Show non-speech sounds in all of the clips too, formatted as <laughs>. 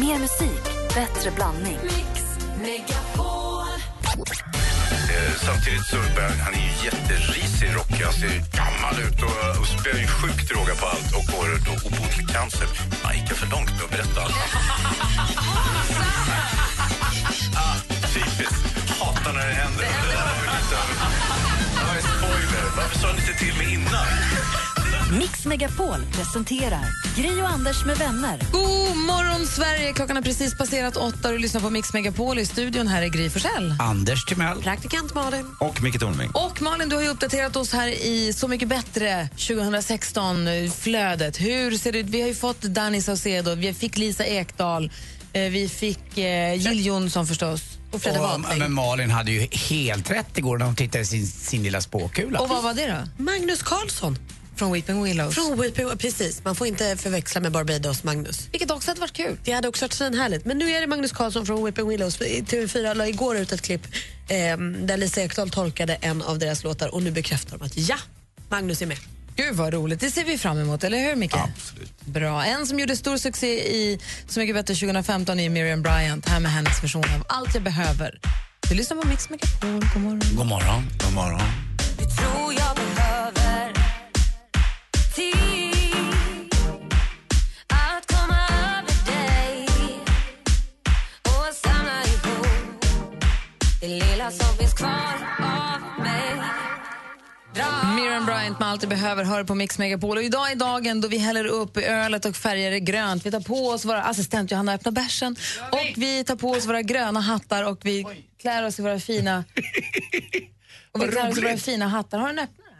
Mer musik, bättre blandning. Eh, Samtidigt så börjar han är ju jätterisig, rockig, han ser gammal ut och, och spelar ju sjukt råga på allt och får då obotlig cancer. Han gick för långt med att berätta allt. ah, typiskt. Hatar när det händer. Det där var ju lite... Det var en spoiler. Varför sa ni inte till mig innan? Mix Megapol presenterar Gri och Anders med vänner. God morgon, Sverige! Klockan har precis passerat åtta och du lyssnar på Mix Megapol i studion. Här är Gry Forssell. Anders Timell. Praktikant Malin. Och Micke Tornving. Och Malin, du har ju uppdaterat oss här i Så mycket bättre 2016-flödet. Hur ser det ut? Vi har ju fått Danny Saucedo, vi fick Lisa Ekdahl, eh, vi fick eh, Jill Johnson förstås och men Malin hade ju helt rätt igår när hon tittade i sin, sin lilla spåkula. Och vad var det då? Magnus Carlsson. Från Weeping Willows. Från Weeping, precis, man får inte förväxla med Barbados Magnus. Vilket också hade varit kul. Det hade också varit svinhärligt. Men nu är det Magnus Carlsson från Weeping Willows. TV4 la igår ut ett klipp eh, där Lisa Ekdahl tolkade en av deras låtar och nu bekräftar de att ja, Magnus är med. Gud vad roligt, det ser vi fram emot, eller hur Micke? Absolut. Bra. En som gjorde stor succé i Så mycket bättre 2015 är Miriam Bryant, här med hennes version av Allt jag behöver. Du lyssnar på Mix Megapol, god morgon. God morgon. God morgon. Bryant med Allt jag behöver hör på Mix Megapol. Och idag är dagen då vi häller upp ölet och färger det grönt. Vi tar på oss våra assistent Johanna öppnar bärsen och vi tar på oss våra gröna hattar och vi klär oss i våra fina <laughs> och vi klär oss i våra fina hattar. Har du en öppnare?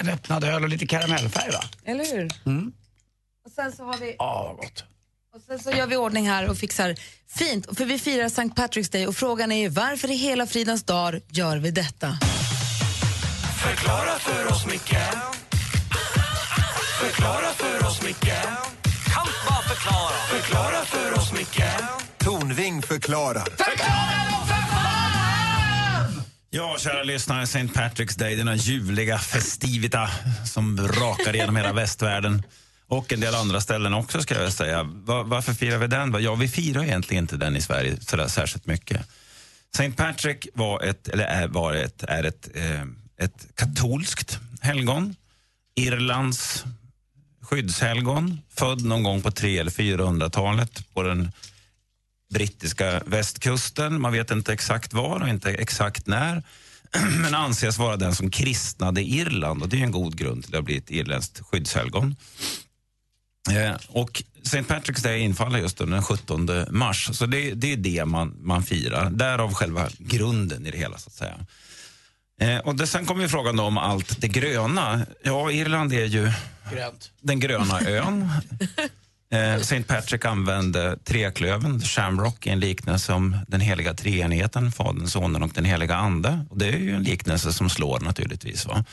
En öppnad öl och lite karamellfärg va? Eller hur? Och sen så har vi Ja, vad gott. Och sen så gör vi ordning här och fixar fint, för vi firar St. Patrick's Day och frågan är ju varför i hela fridens dag gör vi detta? Förklara för oss, Micke. Förklara för oss, Micke. Kan bara förklara. Förklara för oss, Micke. Tornving förklarar. Ja, kära lyssnare, St. Patrick's Day, denna ljuvliga festivita som rakar genom hela västvärlden. Och en del andra ställen också ska jag säga. Va- varför firar vi den? Ja, vi firar egentligen inte den i Sverige sådär särskilt mycket. St. Patrick var ett, eller är, var ett, är ett, eh, ett katolskt helgon. Irlands skyddshelgon. Född någon gång på 300 eller 400-talet på den brittiska västkusten. Man vet inte exakt var och inte exakt när. <clears throat> Men anses vara den som kristnade Irland och det är en god grund till att bli ett irländskt skyddshelgon. Eh, och St. Patrick's Day infaller just den 17 mars, så det, det är det man, man firar. Därav själva grunden i det hela. så att säga. Eh, och det, sen kommer ju frågan om allt det gröna. Ja, Irland är ju Grönt. den gröna ön. <laughs> Eh, St. Patrick använde treklöven, shamrock, i en liknelse om den heliga treenigheten, Fadern, Sonen och den heliga Ande. Och det är ju en liknelse som slår naturligtvis. Va?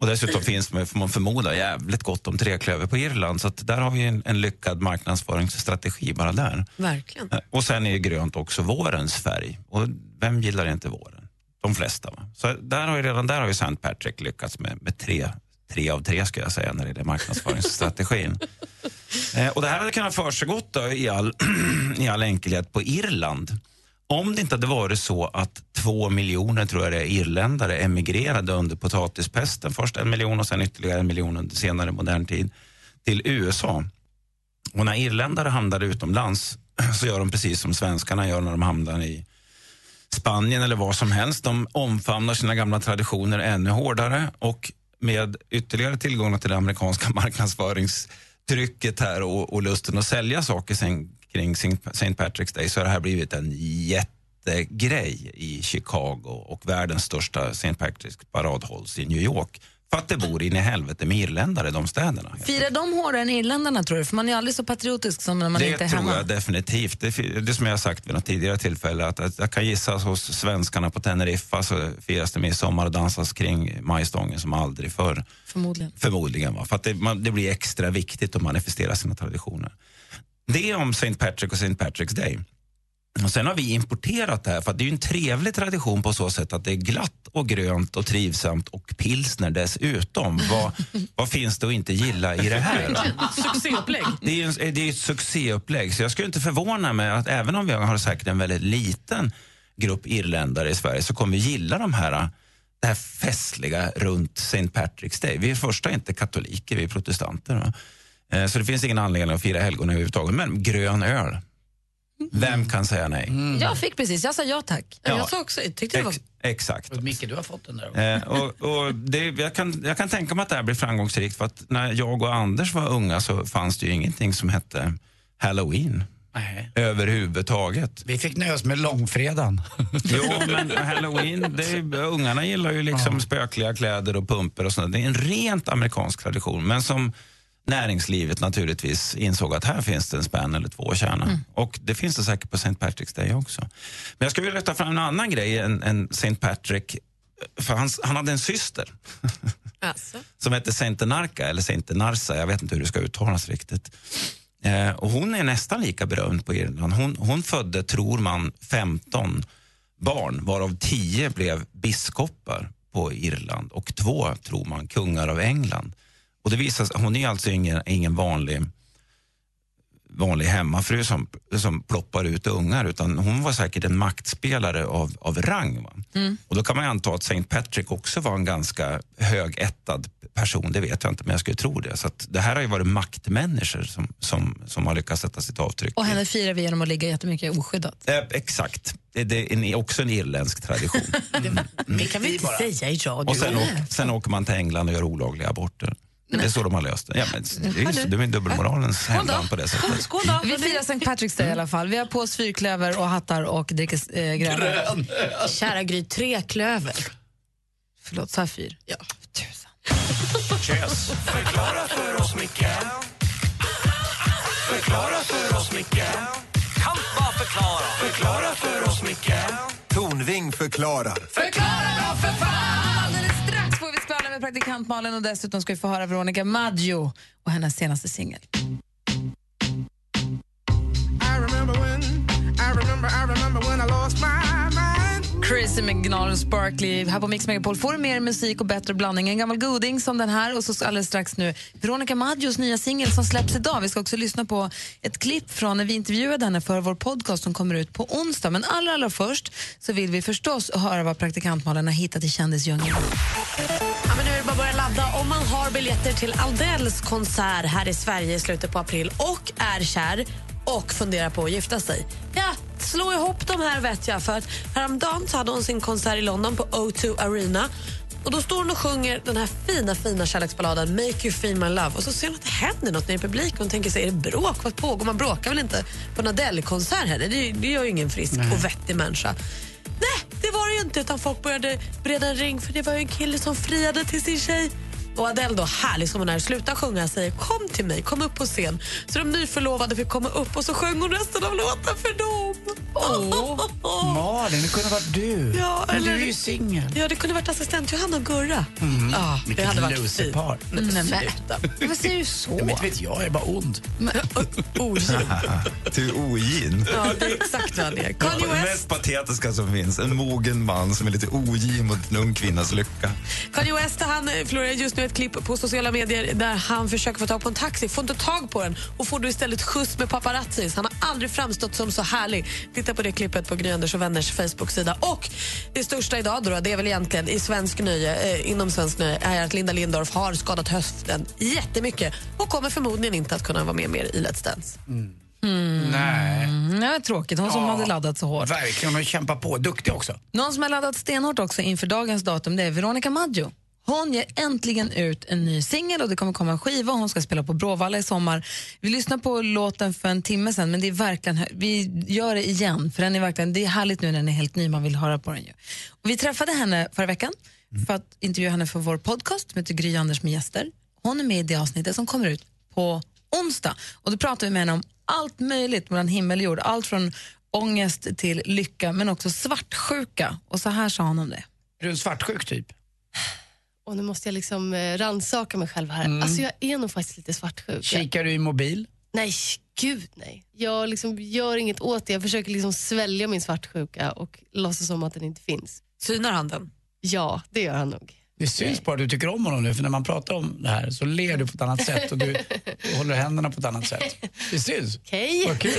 Och dessutom finns det, får man förmoda, jävligt gott om treklöver på Irland. Så att där har vi en, en lyckad marknadsföringsstrategi bara där. Verkligen. Eh, Och sen är grönt också vårens färg. Och vem gillar inte våren? De flesta. Så där har ju, redan där har ju St. Patrick lyckats med, med tre, tre av tre ska jag säga när det gäller marknadsföringsstrategin. <laughs> eh, och det här hade kunnat försiggått i all, <clears throat> i all enkelhet på Irland. Om det inte hade varit så att två miljoner tror jag det är, irländare emigrerade under potatispesten, först en miljon och sen ytterligare en miljon under senare modern tid, till USA. Och när irländare hamnar utomlands <clears throat> så gör de precis som svenskarna gör när de hamnar i Spanien eller vad som helst. De omfamnar sina gamla traditioner ännu hårdare och med ytterligare tillgångar till det amerikanska <laughs> marknadsföringstrycket här och, och lusten att sälja saker sen, kring St. Patrick's Day så har det här blivit en jättegrej i Chicago och världens största St. Patrick's parad hålls i New York. För att det bor in i helvete med irländare i de städerna. Firar de hårdare än irländarna tror du? För man är ju aldrig så patriotisk som när man det inte är tror hemma. jag definitivt. Det, det som jag har sagt vid något tidigare tillfälle, att, att jag kan gissa hos svenskarna på Teneriffa så firas det midsommar och dansas kring majstången som aldrig förr. Förmodligen. Förmodligen. Va? För att det, man, det blir extra viktigt att manifestera sina traditioner. Det är om St. Patrick och St. Patrick's Day. Och sen har vi importerat det här, för att det är ju en trevlig tradition på så sätt att det är glatt och grönt och trivsamt och pilsner dessutom. vad, <laughs> vad finns det att inte gilla i det här? Succéupplägg. Det är, ju en, det är ett succéupplägg, så jag skulle inte förvåna mig att även om vi har säkert en väldigt liten grupp irländare i Sverige så kommer vi gilla de här, det här festliga runt St. Patrick's Day. Vi är första inte katoliker, vi är protestanter. va. Eh, Så det finn ingen anledning att fira helgon överhuvudtaget. Men grön öl, vem kan säga nej? Jag fick precis, jag sa ja tack. Ja. Jag sa också, tyckte det var... Ex- exakt. Och Micke, du har fått den där. Eh, och, och det, jag, kan, jag kan tänka mig att det här blir framgångsrikt för att när jag och Anders var unga så fanns det ju ingenting som hette Halloween Nej. överhuvudtaget. Vi fick nöja oss med långfredagen. Jo, men halloween, det är, ungarna gillar ju liksom spökliga kläder och pumper och sånt. Det är en rent amerikansk tradition, men som näringslivet naturligtvis insåg att här finns det en spänn eller två att tjäna. Och det finns det säkert på St. Patrick's Day också. Men jag skulle vilja lyfta fram en annan grej än, än St. Patrick. För han, han hade en syster <laughs> Alltså. som hette Saint Narka, eller Saint Narsa, jag vet inte hur det ska uttalas riktigt. Eh, och hon är nästan lika berömd på Irland. Hon, hon födde, tror man, 15 barn, varav 10 blev biskopar på Irland och två, tror man, kungar av England. Och det visar sig, hon är alltså ingen, ingen vanlig vanlig hemmafru som, som ploppar ut ungar utan hon var säkert en maktspelare av, av rang. Va? Och då kan man ju anta att St. Patrick också var en ganska högättad person, det vet jag inte men jag skulle tro det. Så att det här har ju varit maktmänniskor som, som, som har lyckats sätta sitt avtryck. Och henne firar vi genom att ligga jättemycket oskyddat. Eh, exakt, det det är en, också en irländsk tradition. <laughs> Det kan vi inte säga i radio. Och sen, åk, sen åker man till England och gör olagliga aborter. Det är så de har löst det. Ja, men det är det är dubbelmoralens hemland på det sättet. Skål då. Vi firar St. Patrick's Day i alla fall. Vi har på oss fyrklöver och hattar och dricker eh, grön. Kära Gry, tre klöver. Förlåt, sa jag fyr? Ja. Tusan. Förklara för oss, Micke Förklara för oss, Micke Kan bara förklara Förklara för oss, Micke Tornving förklarar. Får vi skvallra med praktikant Malin och dessutom ska vi få höra Veronica Maggio och hennes senaste singel. Crazy med Gnarl Sparkly. Här på Mix Megapol får du mer musik och bättre blandning. En gammal goding som den här och så alldeles strax nu Veronica Maggios nya singel som släpps idag. Vi ska också lyssna på ett klipp från när vi intervjuade henne för vår podcast som kommer ut på onsdag. Men allra, allra först så vill vi förstås höra vad praktikant Malin har hittat i kändisdjungeln. Ja, men nu är det bara att börja ladda. Om man har biljetter till Aldells konsert här i Sverige i slutet på april och är kär och funderar på att gifta sig. Ja, slå ihop de här vet jag. För att häromdagen så hade hon sin konsert i London på O2 Arena. Och Då står hon och sjunger den här fina fina kärleksballaden Make you feel my love. Och så ser hon att det händer något nere i publiken. Hon tänker sig, är det bråk? Vad pågår? Man bråkar väl inte på en Adele-konsert heller? Det, det gör ju ingen frisk och vettig människa. Nej, det var det ju inte. Utan folk började breda en ring för det var ju en kille som friade till sin tjej. Och Adele då, härlig som hon är, slutar sjunga och säger kom till mig, kom upp på scen. Så de nyförlovade fick komma upp och så sjöng hon resten av låten för dem. Åh, <laughs> Malin, det kunde ha varit du. Ja, Men du eller- är ju singel. Ja, det kunde varit assistent Johanna och Gurra. Ja, det Vilket hade varit fint. Men Nej, men- sluta. Vad säger du så? Ja, men inte vet jag, jag är bara ond. <laughs> Ogin. <laughs> Du är ogin. Ja, det är exakt vad han är. Det Kanye West, mest patetiska som finns. En mogen man som är lite ogin mot en ung kvinnas lycka. Kanye West han eh, florerar just nu ett klipp på sociala medier där han försöker få tag på en taxi, får inte tag på den och får då istället skjuts med paparazzis. Han har aldrig framstått som så härlig. Titta på det klippet på Gry Anders och vänners Facebook-sida. Och det största idag då, det är väl egentligen i svensk nöje, eh, inom svensk nöje är att Linda Lindorff har skadat höften jättemycket och kommer förmodligen inte att kunna vara med mer i Let's Dance. Nej. Mm, det var tråkigt, hon som Ja. hade laddat så hårt. Verkligen, hon har kämpat på. Duktig också. Någon som har laddat stenhårt också inför dagens datum det är Veronica Maggio. Hon ger äntligen ut en ny singel och det kommer komma en skiva och hon ska spela på Bråvalla i sommar. Vi lyssnade på låten för en timme sen men det är verkligen, vi gör det igen för den är verkligen, det är härligt nu när den är helt ny, man vill höra på den ju. Och vi träffade henne förra veckan för att intervjua henne för vår podcast som heter Gry Anders med gäster. Hon är med i det avsnittet som kommer ut på onsdag och då pratar vi med henne om allt möjligt mellan himmel och jord, allt från ångest till lycka men också svartsjuka och så här sa hon om det. Är du en svartsjuk typ? Och nu måste jag liksom eh, rannsaka mig själv här. Alltså jag är nog faktiskt lite svartsjuk. Kikar du i mobil? Nej, gud nej. Jag liksom gör inget åt det. Jag försöker liksom svälja min svartsjuka och låtsas som att den inte finns. Synar han den? Ja, det gör han nog. Det syns bara att du tycker om honom nu, för när man pratar om det här så ler du på ett annat sätt och du, <laughs> håller händerna på ett annat sätt. Det syns. Okej. Kul.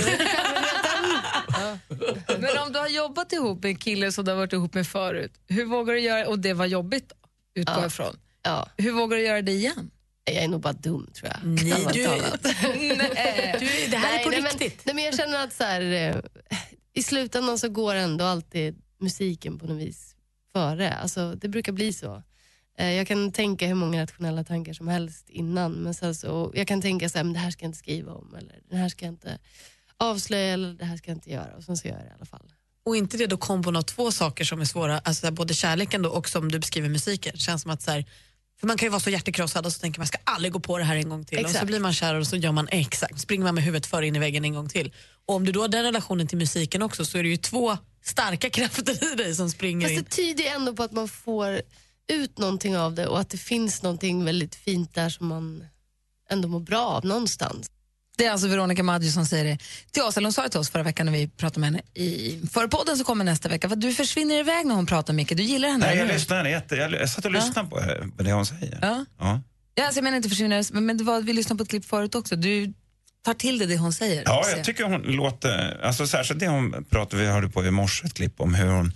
Men om du har jobbat ihop med en kille som du har varit ihop med förut, hur vågar du göra, och det var jobbigt utgår Ja. ifrån. Ja. Hur vågar du göra det igen? Jag är nog bara dum tror jag. Nej, Allvarligt du-. <laughs> Nej. Du, det här är på nej, riktigt. Men, nej, men jag känner att så här, eh, i slutändan så går ändå alltid musiken på något vis före. Alltså, det brukar bli så. Eh, Jag kan tänka hur många rationella tankar som helst innan. Men sen så, jag kan tänka så här, men det här ska jag inte skriva om. Eller det här ska jag inte avslöja. Eller det här ska jag inte göra. Och sen så gör jag det i alla fall. Och inte det då kombon av två saker som är svåra, alltså både kärleken då och som du beskriver musiken. Känns som att så här, för man kan ju vara så hjärtekrossad och så tänker man ska aldrig gå på det här en gång till. Och så Exakt. blir man kär och så gör man exakt, springer man med huvudet före in i väggen en gång till. Och om du då har den relationen till musiken också så är det ju två starka <laughs> krafter i dig som springer Fast in. det tyder ju ändå på att man får ut någonting av det och att det finns någonting väldigt fint där som man ändå mår bra av någonstans. Det är alltså Veronica Maggio som säger det till oss, eller hon sa det till oss förra veckan när vi pratade med henne i förra podden som kommer nästa vecka. För du försvinner iväg när hon pratar Micke, du gillar henne. Nej, jag lyssnar jätte... Jag, jag satt och lyssnade på, eh, på det hon säger. Ja. Ja. Ja, alltså jag menar inte försvinner, men- det var, vi lyssnade på ett klipp förut också. Du tar till dig det hon säger. Ja, jag tycker hon låter... Alltså särskilt det hon pratade, vi hörde på i morse ett klipp om hur hon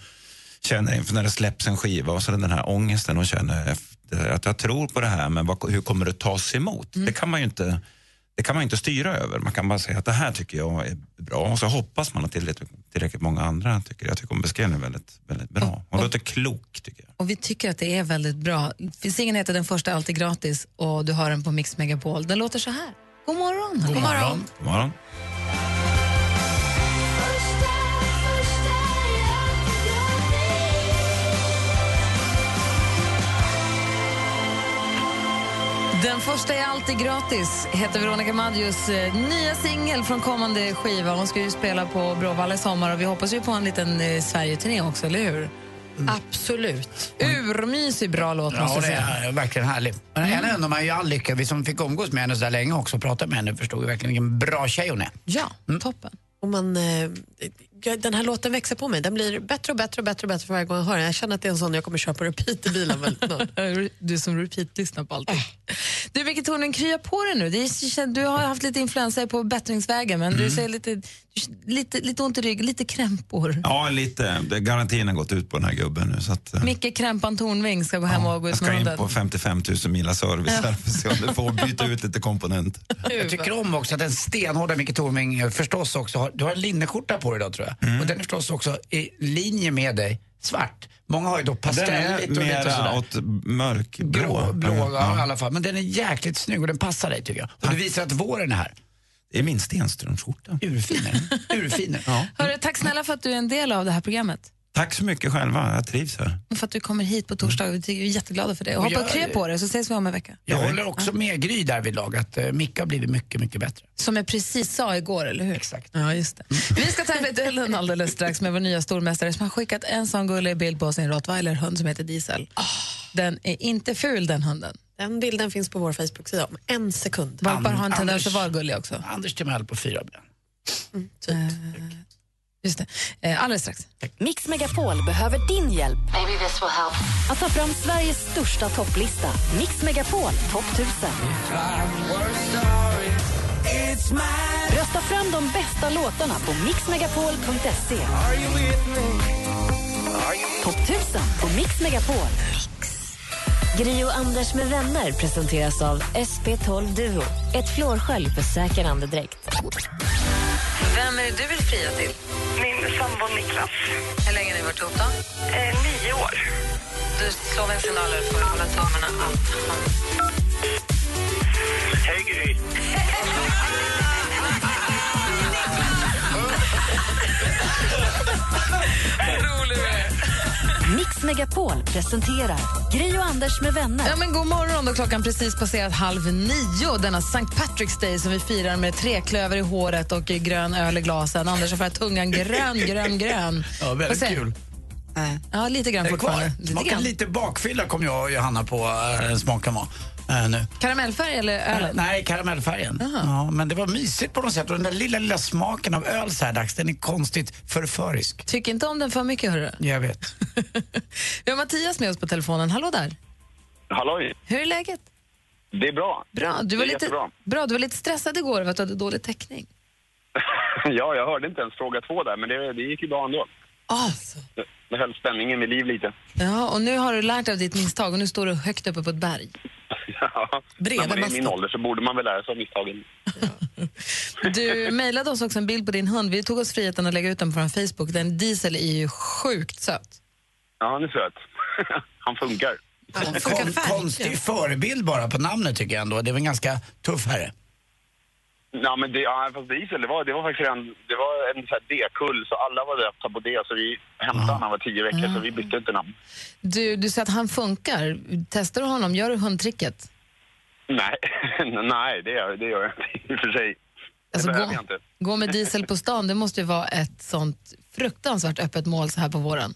känner inför när det släpps en skiva och så den här ångesten hon känner efter att jag tror på det här men vad, hur kommer det tas emot? Det kan man ju inte det kan man inte styra över. Man kan bara säga att det här tycker jag är bra och så hoppas man att tillräckligt, tillräckligt många andra tycker det. Jag tycker hon beskrev det väldigt, väldigt bra. Hon låter klok tycker jag. Och vi tycker att det är väldigt bra. Singeln heter Den första alltid gratis och du har den på Mix Megapol. Den låter så här. God morgon. God morgon. God morgon. Den första är alltid gratis, heter Veronica Maggios eh, nya singel från kommande skiva. Hon ska ju spela på Bråvalla i sommar och vi hoppas ju på en liten eh, Sverige-turné också, eller hur? Absolut. Urmysig bra låt måste Ja, jag det säga. är verkligen härlig. Men henne undrar man ju all lycka. Vi som fick umgås med henne så där länge också och prata med henne förstod ju verkligen vilken bra tjej hon är. Ja, toppen. Och man, eh, ja, den här låten växer på mig. Den blir bättre och bättre och bättre och bättre för varje gång jag hör den. Jag känner att det är en sån jag kommer köra på repeat i bilen. <laughs> Du som repeat-lyssnar på allting. Du, Micke Tornving, krya på dig nu. Är, du har haft lite influensa på bättringsvägen, men du ser lite, lite, lite ont i ryggen, lite krämpor. Ja, lite. Det- Garantin har gått ut på den här gubben nu. Så att, eh, Micke Krämpan Tornving ska gå hem och gå jag ut med ska in hunden. på 55 000 mila service här för att se om du får byta ut lite komponent. Jag tycker om också att den stenhårda Micke Tornving eh, förstås också har, du har en linneskjorta på dig idag tror jag. Och den är förstås också i linje med dig, svart. Många har ju då pastelligt och lite sådär. åt mörkblå. Blå, blå Ja. ja. i alla fall. Men den är jäkligt snygg och den passar dig tycker jag. Och du visar att våren är här. Det är min Stenströmsskjorta. Urfin är den. Urfin är den. Ja. Hörru, tack snälla för att du är en del av det här programmet. Tack så mycket själva, jag trivs här. Och för att du kommer hit på torsdag. Vi är jätteglada för det. Och Och hoppas jag- krya på dig så ses vi om en vecka. Jag håller också med Gry där vid lag att uh, Micke har blivit mycket, mycket bättre. Som jag precis sa igår, eller hur? Exakt. Ja, just det. Vi ska tävla i duellen alldeles strax med vår nya stormästare som har skickat en sån gullig bild på sin rottweiler-hund som heter Diesel. Den är inte ful den hunden. Den bilden finns på vår Facebook-sida om en sekund. Valpar har en tendens att vara gulliga också. Anders Timell på fyra ben. Typ. Just det. Eh, alldeles strax. Mix Megapol behöver din hjälp att ta fram Sveriges största topplista. Mix Megapol topp 1000. Rösta fram de bästa låtarna på mixmegapol.se. Topp 1000 på Mix Megapol. Gri och Anders med vänner presenteras av SP12 Duo. Ett flårskölj för säker andedräkt. Vem är det du vill fria till? Min sambo Niklas. Hur länge har ni varit ihop då? Eh, nio år. Du slår vi en signal och får hålla tummarna att han... Hej Gry. Mix Megapol presenterar Gri och Anders med vänner. Ja, men god morgon då klockan precis passerat halv nio denna St. Patrick's Day som vi firar med träklöver i håret och grön öl i glasen. Anders har fått tungan grön, grön, grön. Ja, väldigt kul. Ja, lite grann fortfarande. Lite grann. lite bakfylla kom jag och Johanna på äh, smaken var. Äh, nu. Karamellfärg eller ölen? Nej, karamellfärgen. Ja, men det var mysigt på något sätt. Och den där lilla, lilla smaken av öl så här dags, den är konstigt förförisk. Tycker inte om den för mycket, hörru. Jag vet. <laughs> Vi har Mattias med oss på telefonen. Hallå där. Halloj. Hur är läget? Det är bra. Bra. Du Det var, är lite, jättebra. bra. du var lite stressad igår över att du hade dålig täckning. <laughs> ja, jag hörde inte ens fråga två där, men det, det gick ju bra ändå. Alltså. Det, höll spänningen vid liv lite. Ja, och nu har du lärt dig av ditt misstag och nu står du högt uppe på ett berg. <laughs> Ja, Bredvid När man är i min ålder så borde man väl lära sig av misstagen. Du mejlade oss också en bild på din hund. Vi tog oss friheten att lägga ut den på vår Facebook. Den Diesel är ju sjukt söt. Ja, han är söt. <laughs> han funkar. Kon, konstig förebild bara på namnet tycker jag ändå. Det väl en ganska tuff herre. Ja, men det, ja, fast diesel, det var, det var faktiskt redan, det var en här D-kull, så alla var döpta på det. Så vi hämtade honom han var tio veckor, så vi bytte inte namn. Du, du säger att han funkar. Testar du honom? Gör du hundtricket? Nej, <laughs> nej det, gör- det gör jag inte i och för sig. Alltså, gå-. Gå med diesel på stan, det måste ju vara ett sånt fruktansvärt öppet mål så här på våren.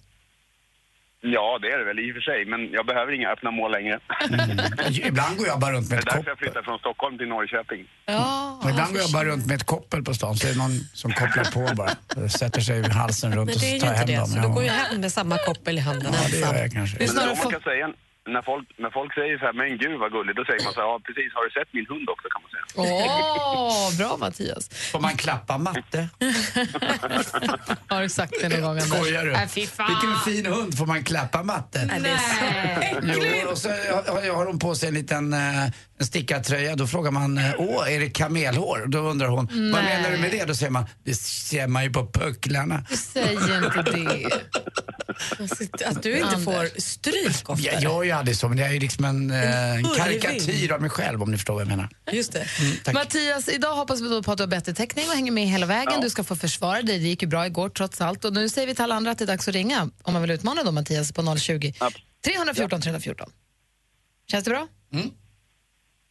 Ja, det är det väl i och för sig, men jag behöver inga öppna mål längre. Ibland går jag bara runt Det med är ett därför jag flyttade från Stockholm till Norrköping. Ja, Och ibland går jag bara runt med ett koppel på stan så är det någon som kopplar på bara. <laughs> Sätter sig i halsen runt Men och det är ju tar inte hem det, dem. så du går ju hem med samma koppel i handen Ja, det gör jag kanske. Men om man kan säga, när folk, när folk säger så här, men gud vad gulligt, då säger man så här, ja precis, har du sett min hund också kan man säga. Åh, <laughs> bra Mattias. Får man klappa matte? <laughs> Har du sagt det någon gång Anders? Skojar du? Fan. Vilken fin hund, får man klappa matte? Nej, det är så Jo, och så har, har hon på sig en liten eh, en stickad tröja. Då frågar man, eh, åh, är det kamelhår? Då undrar hon, vad Nej. menar du med det? Då säger man, det ser man ju på pucklarna. Säg inte det. <laughs> Att du inte får stryk oftare. Jag gör ju aldrig så, men det är ju liksom en eh, hurrig karikatyr av mig själv om ni förstår vad jag menar. Just det. Mm. Mattias, idag hoppas vi då på att du har bättre täckning och hänger med hela vägen. Du ska få försvara dig. Det gick ju bra igår trots allt. Och nu säger vi till alla andra att det är dags att ringa om man vill utmana då Mattias på 020 314 314. Känns det bra? Mm.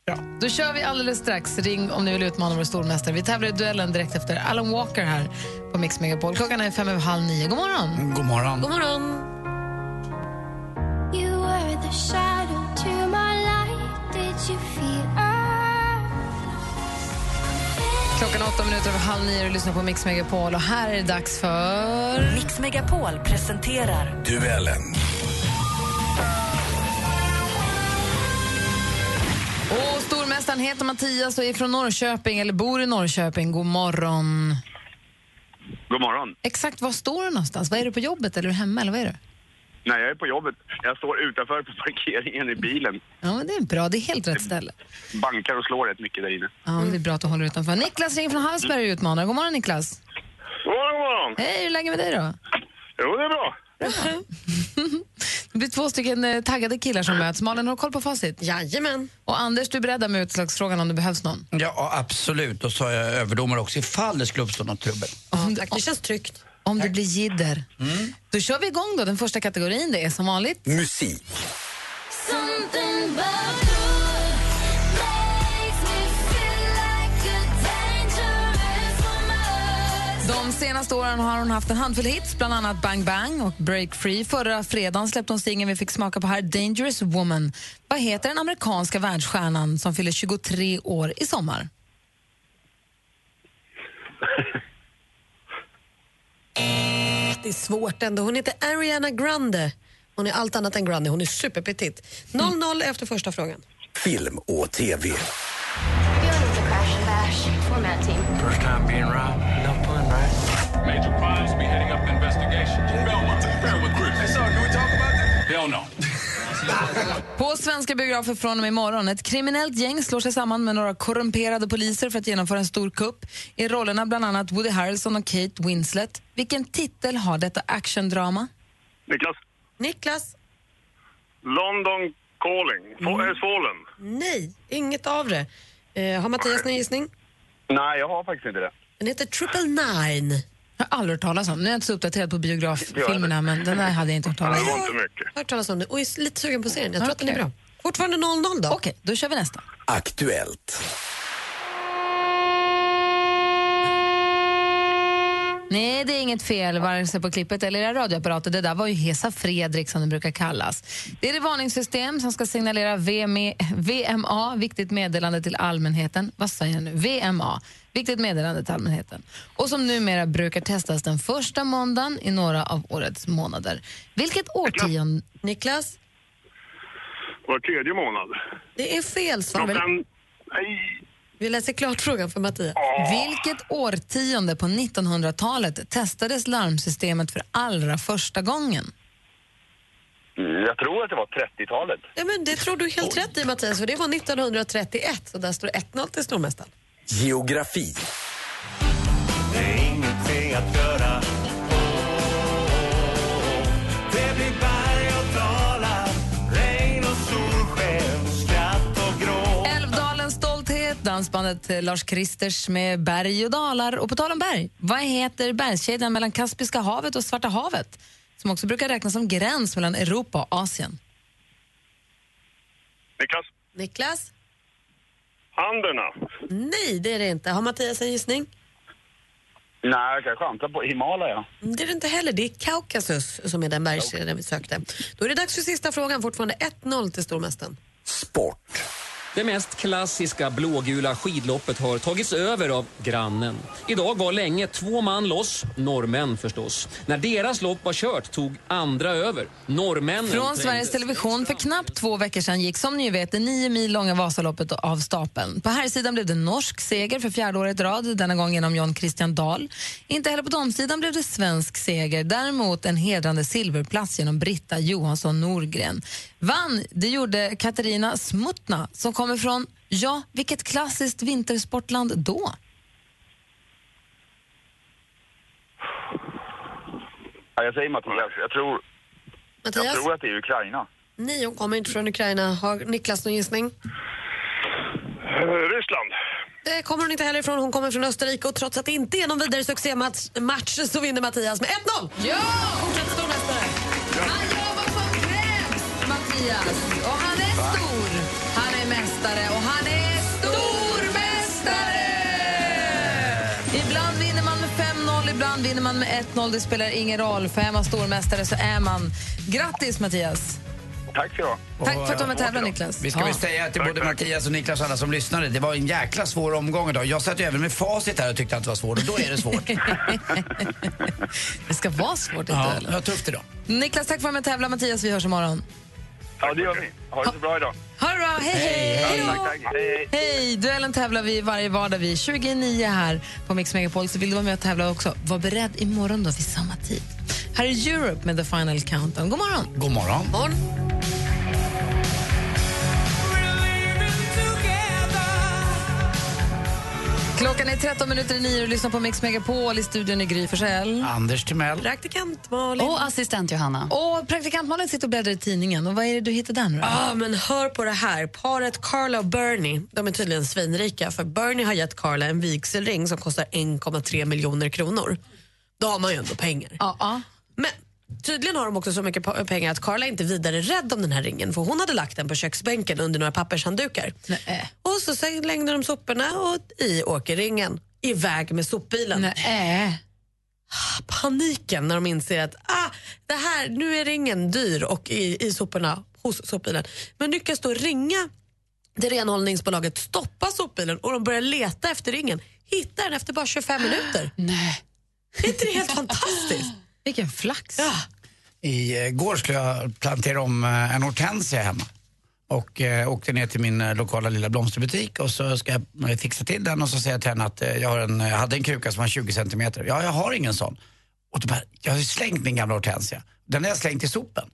Bra. Då kör vi alldeles strax. Ring om ni vill utmana vår stormästare. Vi tävlar i duellen direkt efter Alan Walker här på Mix Megapol. Klockan är fem över halv nio. God morgon! God morgon. God morgon! You were the shadow to my light. Did you feel Klockan åtta minuter över halv nio och du lyssnar på Mix Megapol. Och här är det dags för... Mix Megapol presenterar Duellen. Stormästaren heter Mattias och är från Norrköping, eller bor i Norrköping. God morgon. God morgon. Exakt var står du någonstans? Var är du på jobbet eller är du hemma? Eller vad är du? Nej, jag är på jobbet. Jag står utanför på parkeringen i bilen. Ja, men det är bra. Det är helt rätt ställe. Bankar och slår rätt mycket där inne. Ja, men det är bra att du håller utanför. Niklas ringer från Hallsberg och utmanar. God morgon Niklas. God morgon, god morgon. Hej, hur är läget med dig då? Jo, det är bra. <laughs> Det blir två stycken eh, taggade killar som möts. Malin, har du koll på facit? Jajamän. Och Anders, du är beredd med utslagsfrågan om det behövs någon? Ja, absolut. Och så har jag överdomare också ifall det skulle uppstå något trubbel. Om Tack, det känns tryggt. Om det blir jidder. Då kör vi igång då. Den första kategorin det är som vanligt. Musik. Senaste åren har hon haft en handfull hits, bland annat Bang Bang och Break Free. Förra fredagen släppte hon singeln vi fick smaka på här, Dangerous Woman. Vad heter den amerikanska världsstjärnan som fyller 23 år i sommar? Det är svårt ändå. Hon heter Ariana Grande. Hon är allt annat än Grande. Hon är superpetit. 0-0 efter första frågan. Film och TV. First time being robbed, no fun, right? Major crimes beheading up investigation. Belmont, with Chris. Hey, sorry, can we talk about that? Hell no. <laughs> På svenska biografer från och med imorgon. Ett kriminellt gäng slår sig samman med några korrumperade poliser för att genomföra en stor kupp. I rollerna bland annat Woody Harrelson och Kate Winslet. Vilken titel har detta actiondrama? Niklas. Niklas? London calling. F- mm. Fallen. Nej, inget av det. Eh, har Mattias någon gissning? Nej, jag har faktiskt inte det. Den heter Triple Nine. Jag har aldrig hört talas om. Nu är jag inte så uppdaterad på biograffilmerna, men den där hade jag inte hört talas om. inte mycket. Hört talas om det och är lite sugen på serien. Jag tror att den är bra. Fortfarande 0-0 då. Okej, då kör vi nästa. Aktuellt. Nej, det är inget fel vare sig på klippet eller era radioapparater. Det där var ju Hesa Fredrik som det brukar kallas. Det är det varningssystem som ska signalera VMA, viktigt meddelande till allmänheten. Vad säger jag nu? VMA, viktigt meddelande till allmänheten. Och som numera brukar testas den första måndagen i några av årets månader. Vilket årtionde... Niklas? Var tredje månad. Det är fel svar. Klockan... Nej. Vi läser klart frågan för Mattias. Vilket årtionde på 1900-talet testades larmsystemet för allra första gången? Jag tror att det var 30-talet. Ja, men det tror du helt rätt i Mattias, för det var 1931 så där står det 1-0 till stormästaren. Geografi. Det är ingenting att göra. Det blir berg och dalar, regn och solsken, skratt och gråt. Älvdalens stolthet, dansbandet Lars Kristers med Berg och dalar. Och på tal om berg, vad heter bergskedjan mellan Kaspiska havet och Svarta havet? Som också brukar räknas som gräns mellan Europa och Asien. Niklas? Niklas? Anderna? Nej, det är det inte. Har Mattias en gissning? Nej, jag kan chansa på Himalaya. Mm, Det är det inte heller. Det är Kaukasus som är den bergskedjan vi sökte. Då är det dags för sista frågan. Fortfarande 1-0 till stormästaren. Det mest klassiska blågula skidloppet har tagits över av grannen. Idag var länge två man loss, norrmän förstås. När deras lopp var kört tog andra över. Norrmännen Från. Sveriges Television för knappt två veckor sedan gick som ni vet det nio mil långa Vasaloppet av stapeln. På här sidan blev det norsk seger för fjärde året i rad, denna gång genom John Christian Dahl. Inte heller på damsidan blev det svensk seger, däremot en hedrande silverplats genom Britta Johansson Norgren. Vann, det gjorde Katarina Smutna som kommer från, ja, vilket klassiskt vintersportland då? Ja, jag säger Mattias. Jag tror, jag Mattias? tror att det är Ukraina. Nej, hon kommer inte från Ukraina. Har Niklas någon gissning? Eh, Ryssland? Det kommer hon inte heller ifrån. Hon kommer från Österrike och trots att det inte är någon vidare succématch match så vinner Mattias med 1-0. Ja! Fortsätt stormästare. Han gör vad som krävs, Mattias. Han är mästare och han är stormästare! Ibland vinner man med 5-0, ibland vinner man med 1-0. Det spelar ingen roll, för är man stormästare så är man. Grattis, Mattias. Tack ska du ha. Tack för att du var med och tävlade, Niklas. Vi ska väl säga till både Mattias och Niklas och alla som lyssnade, det var en jäkla svår omgång idag. Jag satt ju även med facit här och tyckte att det var svårt och då är det svårt. <laughs> Det ska vara svårt i ja, det var tufft idag. Niklas, tack för att du var med och. Mattias, vi hörs imorgon. Ja, det gör vi. Ha det så bra idag. Ha det bra, hej hej! Hej tack, då. tack. Hej, hej. Hej! Duellen tävlar vi varje vardag vid 29 här på Mix Megapol. Så vill du vara med och tävla också, var beredd imorgon då vid samma tid. Här är Europe med The Final Countdown. God morgon! God morgon. morgon. Klockan är 13 minuter i nio och lyssnar på Mix Megapol i studion i Gry Forssell. Anders Timell. Praktikant Malin. Och assistent Johanna. Och praktikant Malin sitter och bläddrar i tidningen. Och vad är det du hittar där nu? Ja, men hör på det här. Paret Carla och Bernie, de är tydligen svinrika för Bernie har gett Carla en vigselring som kostar 1,3 miljoner kronor. Då har man ju ändå pengar. Ja, Men tydligen har de också så mycket pengar att Carla inte är vidare rädd om den här ringen för hon hade lagt den på köksbänken under några pappershanddukar. Och så slängde de soporna och i åker ringen iväg med sopbilen. Nej. Paniken när de inser att ah, det här, nu är ringen dyr och i, i soporna hos sopbilen. Men lyckas då ringa det renhållningsbolaget, stoppa sopbilen och de börjar leta efter ringen. Hittar den efter bara 25 minuter. Nej. Är inte det helt <laughs> fantastiskt? Vilken flax. Ja. I eh, går skulle jag plantera om eh, en hortensia hemma. Och eh, åkte ner till min eh, lokala lilla blomsterbutik och så ska jag fixa till den och så säger jag till henne att eh, jag, har en, jag hade en kruka som var 20 centimeter. Ja, jag har ingen sån. Och då bara, jag har ju slängt min gamla hortensia. Den har jag slängt i sopen.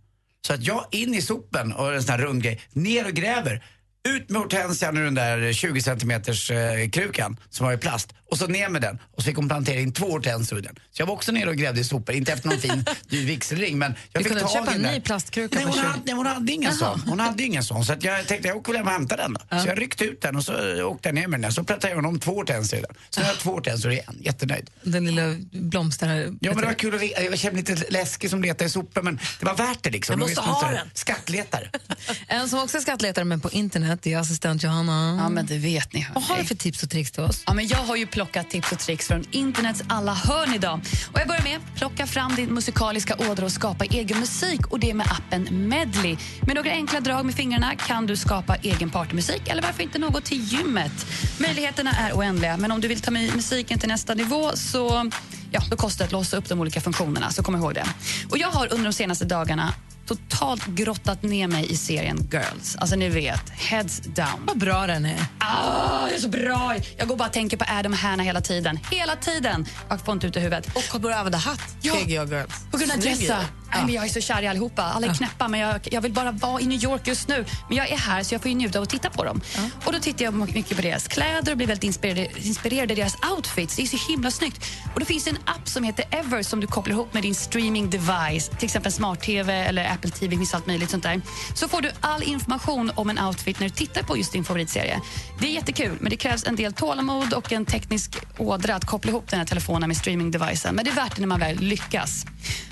Så att jag in i sopen och en sån här rund grej, ner och gräver. Ut med hortensian ur den där 20 centimeters eh, krukan som var i plast och så ner med den och så fick hon plantera in två hortensior i den. Så jag var också nere och grävde i sopor, inte efter någon fin <laughs> dyr vigselring men jag Du fick kunde tag köpa i en den ny där. plastkruka Nej, hon 20. hade, nej, hon hade ingen sån. Hon hade ingen sån. Så att jag tänkte jag åker väl hem och hämtar den då. Så jag ryckte ut den och så åkte jag ner med den. Så plantade jag om två hortensior i den. Så nu har jag två hortensior igen. Jättenöjd. Den lilla blomster... Ja men det var kul att Jag kände mig lite läskig som letade i sopor men det var värt det liksom. Jag måste en ha den. Skattletare. <laughs> En som också är skattletare men på internet det är assistent Johanna. Ja, men det vet ni. Vad har du för tips och tricks till oss? Ja, men jag har ju plocka tips och tricks från internets alla hörn idag. Och jag börjar med plocka fram din musikaliska ådra och skapa egen musik och det med appen Medley. Med några enkla drag med fingrarna kan du skapa egen partymusik eller varför inte något till gymmet. Möjligheterna är oändliga, men om du vill ta med musiken till nästa nivå så ja, då kostar det att låsa upp de olika funktionerna, så kom ihåg det. Och jag har under de senaste dagarna totalt grottat ner mig i serien Girls. Alltså ni vet, heads down. Vad bra den är. Ah, det är så bra! Jag går bara och tänker på Adam och Hannah hela tiden. Hela tiden! Jag får inte ut i huvudet. Och har börjat använda hatt. Ja. PGA Girls. På grund av dressa. Nej, men jag är så kär i allihopa. Alla är knäppa, men jag, jag vill bara vara i New York just nu. Men jag är här, så jag får ju njuta att titta på dem. Och Då tittar jag mycket på deras kläder och blir väldigt inspirerad, inspirerad av deras outfits. Det är så himla snyggt. Och Det finns en app som heter Ever som du kopplar ihop med din streaming device, till exempel smart-tv eller Apple TV, det finns allt möjligt sånt där. Så får du all information om en outfit när du tittar på just din favoritserie. Det är jättekul, men det krävs en del tålamod och en teknisk ådra att koppla ihop den här telefonen med streaming-devicen. Men det är värt det när man väl lyckas.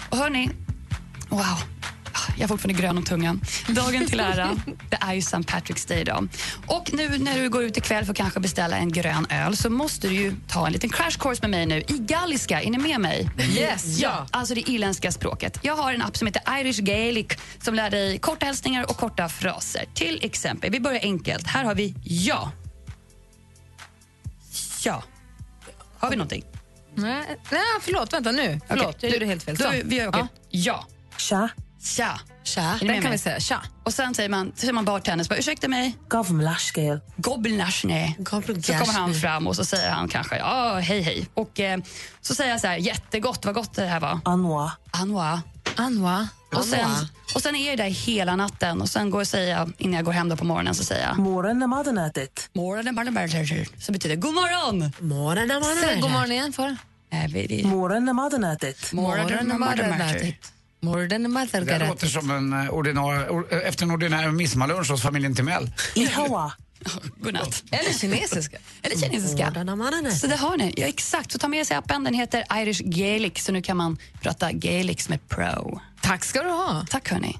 Och hörni, Wow. Jag är fortfarande grön om tungan. Dagen till ära, det är ju St. Patrick's Day idag. Och nu när du går ut ikväll för att kanske beställa en grön öl så måste du ju ta en liten crash course med mig nu i galliska. Är ni med mig? Yes. Ja, alltså det irländska språket. Jag har en app som heter Irish Gaelic som lär dig korta hälsningar och korta fraser. Till exempel, vi börjar enkelt. Här har vi ja. Ja. Har vi någonting? Nej, nej, förlåt. Vänta nu. Förlåt, Okej, jag gjorde helt fel. Då, vi gör okej. Ja. Tja. Tja. Tja. Den kan vi säga. Tja. Och sen säger man, säger man bartendern, så bara, ursäkta mig. Gavmlashgel. Gobelnashne. Så kommer han fram och så säger han kanske, ja, hej hej. Och eh, så säger jag så här, jättegott, vad gott det här var. Anwa. Anwa. Anwa. Och sen, och sen är jag där hela natten och sen går jag och säger, innan jag går hem då på morgonen, så säger jag Morgon när maten ätit. Morgon när maten ätit. Så betyder det god morgon. Morgon när maten Säg god morgon igen för. Morgon när maten ätit. Morgon när maten ätit. När maten Det låter som en eh, ordinarie, or, efter en ordinär midsommarlunch hos familjen Timell. Ihawa. <laughs> Godnatt. Eller kinesiska. Eller kinesiska. Så det har ni. Ja, exakt. Så ta med sig appen. Den heter Irish Gaelic, så nu kan man prata gaelics med pro. Tack ska du ha. Tack hörni.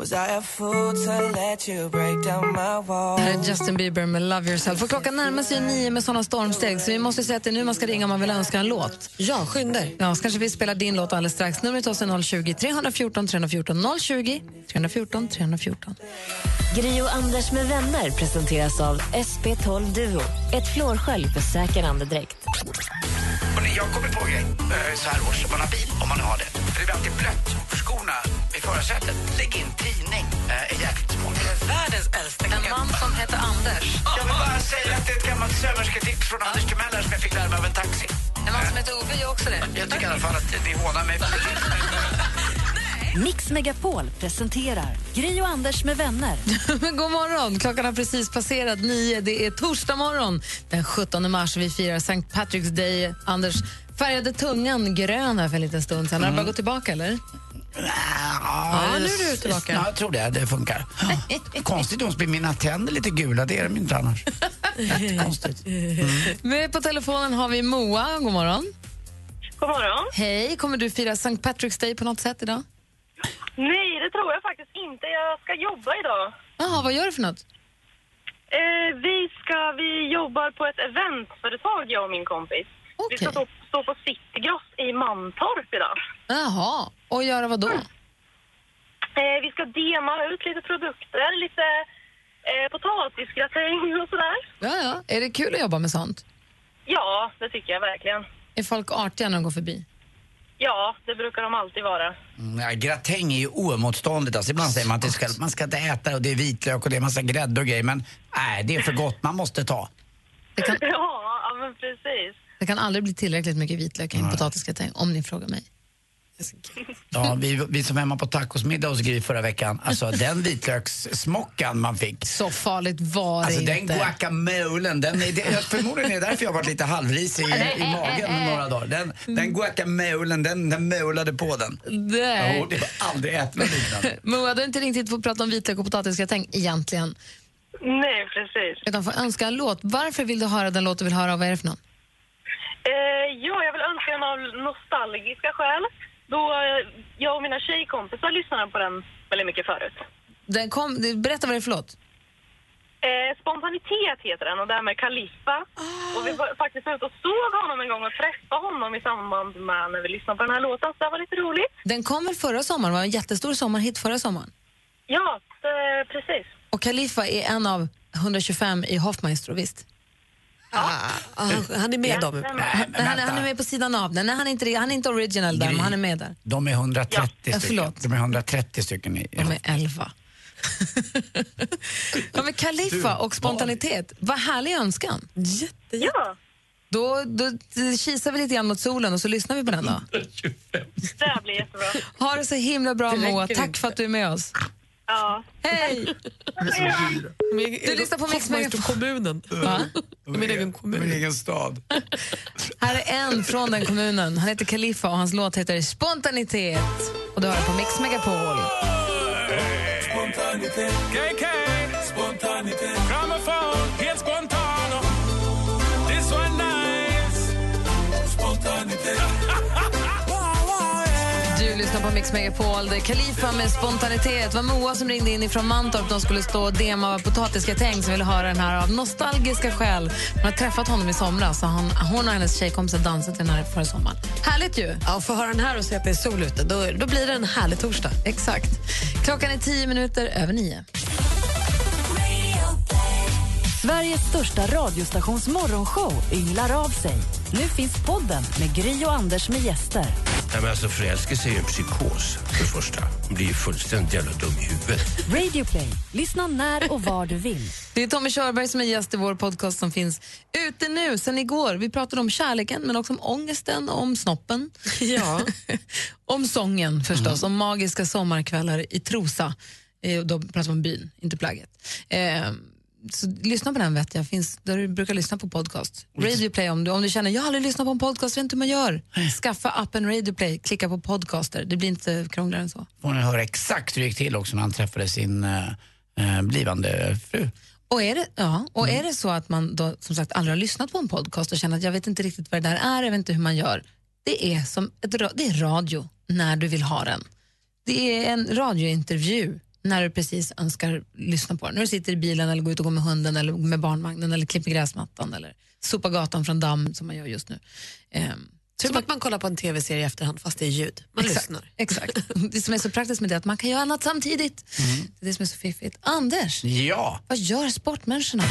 Was I a fool to let you break down my wall? Här är Justin Bieber med Love yourself. Och klockan närmar sig nio med såna stormsteg så vi måste säga att det är nu man ska ringa om man vill önska en låt. Ja, skynda. Ja, så kanske vi spelar din låt alldeles strax. Numret till oss är 020 314 314 020 314 314. Gri och Anders med vänner presenteras av SP12 Duo. Ett flårskölj för säker andedräkt. Jag kommer på en grej eh, så här års om man har bil, om man har det. För det blir alltid blött för skorna i förarsätet. Lägg in tidning, eh, är jäkligt smart. Det är världens äldsta En man som heter Anders. Jag vill bara säga att det är ett gammalt sömmersketips från Anders Timeller som jag fick lära mig av en taxi. En man som heter Ove gör också det. Jag tycker i alla fall att ni hånar mig. <laughs> Mix Megapol presenterar Gri och Anders med vänner. <laughs> God morgon! Klockan har precis passerat nio. Det är torsdag morgon den 17 mars. Vi firar St. Patrick's Day. Anders färgade tungan grön här för en liten stund sedan. Har du bara gått tillbaka eller? Ja, nu är du tillbaka. Ja, jag tror det. Det funkar. <laughs> Konstigt blir mina tänder lite gula. Det är de inte annars. Konstigt. Med på telefonen har vi Moa. God morgon. God morgon. Hej. Kommer du fira St. Patrick's Day på något sätt idag? Nej, det tror jag faktiskt inte. Jag ska jobba idag. Jaha, vad gör du för något? Eh, vi, ska, vi jobbar på ett eventföretag, jag och min kompis. Vi ska stå, stå på Citygross i Mantorp idag. Jaha, och göra vad då? Eh, vi ska dema ut lite produkter, lite eh, potatisgratäng och sådär. Ja, ja. Är det kul att jobba med sånt? Ja, det tycker jag verkligen. Är folk artiga när de går förbi? Ja, det brukar de alltid vara. Mm, Ja, gratäng är ju oemotståndligt. Alltså, ibland säger man att det ska, man ska inte äta och det är vitlök och det är massa grädde och grejer. Men nej, det är för gott. Man måste ta. Det kan, <laughs> Ja, ja, men precis. det kan aldrig bli tillräckligt mycket vitlök i en potatisgratäng, om ni frågar mig. Ja, vi, vi som hemma på tacosmiddag hos Gry förra veckan, alltså den vitlökssmockan man fick. Så farligt var det Alltså den inte. guacamolen, den är, det, förmodligen är det därför jag varit lite halvrisig i, i magen några dagar. Den, den guacamolen, den, den molade på den. Nej. Det var aldrig ätit något liknande. Moa, du har inte ringt hit för att prata om vitlök och potatisgratäng egentligen. Nej, precis. Utan att önska en låt. Varför vill du höra den låt du vill höra och vad är det för någon? Eh, ja, jag vill önska den av nostalgiska skäl. Då eh, jag och mina tjejkompisar lyssnade på den väldigt mycket förut. Den kom, berätta vad det är för låt. Eh, spontanitet heter den och därmed Kaliffa. Och vi var faktiskt ute och såg honom en gång och träffade honom i samband med när vi lyssnade på den här låten. Så det var lite roligt. Den kom väl förra sommaren? var en jättestor sommarhit förra sommaren. Ja, det, precis. Och Khalifa är en av 125 i Hoffmaestro, visst? Han är med dem. Han, han, är- han är med på sidan av den. Nej, han, är inte, han är inte original där, Gry. men han är med där. De är 130 Ja, stycken. förlåt. De är 130 stycken i... De är 11. <laughs> ja, men Khalifa och spontanitet, vad härlig önskan. Ja, Då, då kisar vi lite grann mot solen och så lyssnar vi på den då. <laughs> det blir jättebra. Ha det så himla bra Det räcker Moa, tack inte. för att du är med oss. Ja. Hej! Du lyssnar på Mix Megapol. kommunen. <laughs> Va? Min egen kommun. Min egen stad. Här är en från den kommunen. Han heter Khalifa och hans låt heter Spontanitet. Och du har den på Mix Megapol. Spontanitet. KK. Spontanitet. På Mix Megapol. Det är Khalifa med spontanitet. Det var Moa som ringde in från Mantorp. De skulle stå och dema potatisgratäng som ville höra den här av nostalgiska skäl. Hon har träffat honom i somras. Så han, hon och hennes tjejkompisar dansat den här förra sommaren. Härligt ju! Ja, få höra den här och se att det är sol ute. Då, då blir det en härlig torsdag. Exakt. Klockan är tio minuter över nio. Sveriges största radiostations morgonshow ynglar av sig. Nu finns podden med Gry och Anders med gäster. Nej, men alltså förälskelse är ju en psykos, för det första. Man blir ju fullständigt jävla dum i huvudet. Radio Play. Lyssna när och var du vill. Det är Tommy Körberg som är gäst i vår podcast som finns ute nu sen igår. Vi pratade om kärleken, men också om ångesten, om snoppen. Ja. <laughs> om sången förstås, om magiska sommarkvällar i Trosa. Eh, Då pratar vi om byn, inte plagget. Eh, så lyssna på den vet jag, finns där du brukar lyssna på podcast. Radio Play om du, om du känner jag har aldrig lyssnat på en podcast, vet inte hur man gör. Skaffa appen Radio Play, klicka på podcaster. Det blir inte krångligare än så. Får ni höra exakt hur det gick till också när han träffade sin eh, eh, blivande fru. Och är det, ja, och Mm. är det så att man då som sagt aldrig har lyssnat på en podcast och känner att jag vet inte riktigt vad det där är, jag vet inte hur man gör. Det är som ett, det är radio när du vill ha den. Det är en radiointervju när du precis önskar lyssna på den. När du sitter i bilen eller går ut och går med hunden eller med barnvagnen eller klipper gräsmattan eller sopar gatan från damm som man gör just nu. Ehm, Som att man kollar på en tv-serie i efterhand fast det är ljud. Man Exakt. lyssnar. Exakt. Det som är så praktiskt med det är att man kan göra annat samtidigt. Det är det som är så fiffigt. Anders, Ja. vad gör sportmänniskorna?